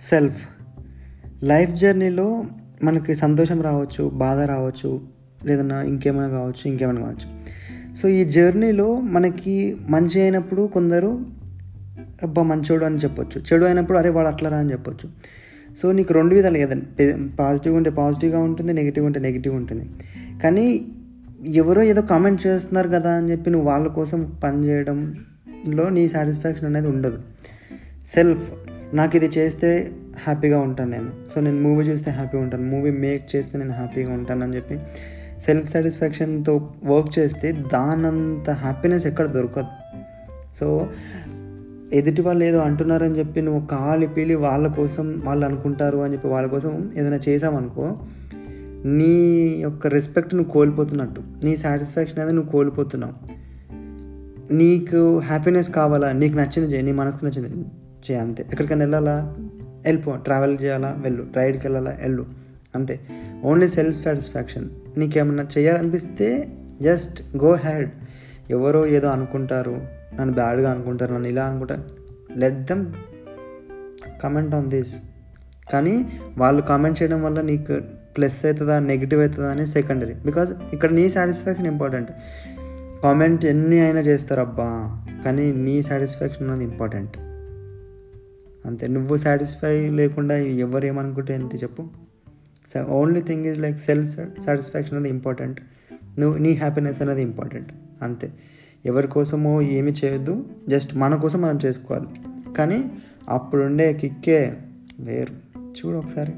Self. Life జర్నీలో మనకి సంతోషం రావచ్చు బాధ రావచ్చు లేదన్నా ఇంకేమైనా కావచ్చు ఇంకేమైనా కావచ్చు. సో ఈ జర్నీలో మనకి మంచి అయినప్పుడు కొందరు అబ్బా మంచోడు అని చెప్పొచ్చు. చెడు అయినప్పుడు అరే వాడు అట్లరా అని చెప్పొచ్చు. సో నీకు రెండు విధాలు కదండి పాజిటివ్ ఉంటే పాజిటివ్గా ఉంటుంది నెగిటివ్ ఉంటే నెగిటివ్ ఉంటుంది. కానీ ఎవరో ఏదో కామెంట్ చేస్తున్నారు కదా అని చెప్పి నువ్వు వాళ్ళ కోసం పని చేయడంలో నీ సాటిస్ఫాక్షన్ అనేది ఉండదు. సెల్ఫ్. నాకు ఇది చేస్తే హ్యాపీగా ఉంటాను నేను. సో నేను మూవీ చూస్తే హ్యాపీగా ఉంటాను. మూవీ మేక్ చేస్తే నేను హ్యాపీగా ఉంటాను అని చెప్పి సెల్ఫ్ సాటిస్ఫాక్షన్తో వర్క్ చేస్తే దానంత హ్యాపీనెస్ ఎక్కడ దొరకదు. సో ఎదుటి వాళ్ళు ఏదో అంటున్నారని చెప్పి నువ్వు కాలి పీలి వాళ్ళ కోసం వాళ్ళు అనుకుంటారు అని చెప్పి వాళ్ళ కోసం ఏదైనా చేసావనుకో నీ యొక్క రెస్పెక్ట్ నువ్వు కోల్పోతున్నట్టు నీ సాటిస్ఫాక్షన్ అనేది నువ్వు కోల్పోతున్నావు. నీకు హ్యాపీనెస్ కావాలా? నీకు నచ్చింది చేయి నీ మనసుకు నచ్చింది చేయ అంతే. ఎక్కడికైనా వెళ్ళాలా? వెళ్ళిపో. ట్రావెల్ చేయాలా? వెళ్ళు. రైడ్కి వెళ్ళాలా? వెళ్ళు. అంతే. ఓన్లీ సెల్ఫ్ సాటిస్ఫాక్షన్ నీకేమన్నా చేయాలనిపిస్తే జస్ట్ గో హ్యాడ్ ఎవరో ఏదో అనుకుంటారు. నన్ను బ్యాడ్గా అనుకుంటారు. నన్ను ఇలా అనుకుంటారు. Let them comment on this కానీ వాళ్ళు కామెంట్ చేయడం వల్ల నీకు ప్లస్ అవుతుందా నెగిటివ్ అవుతుందా అనేది సెకండరీ బికాజ్ ఇక్కడ నీ సాటిస్ఫాక్షన్ ఇంపార్టెంట్ కామెంట్ ఎన్ని అయినా చేస్తారు అబ్బా. కానీ నీ సాటిస్ఫాక్షన్ అనేది ఇంపార్టెంట్ అంతే. నువ్వు సాటిస్ఫై లేకుండా ఎవరు ఏమనుకుంటే ఏంటి చెప్పు. Only thing is like self satisfaction అనేది ఇంపార్టెంట్ నువ్వు నీ హ్యాపీనెస్ అనేది ఇంపార్టెంట్ అంతే. ఎవరి కోసమో ఏమి చేయొద్దు. జస్ట్ మన కోసం మనం చేసుకోవాలి. కానీ అప్పుడుండే కిక్కే వేరు. చూడు ఒకసారి.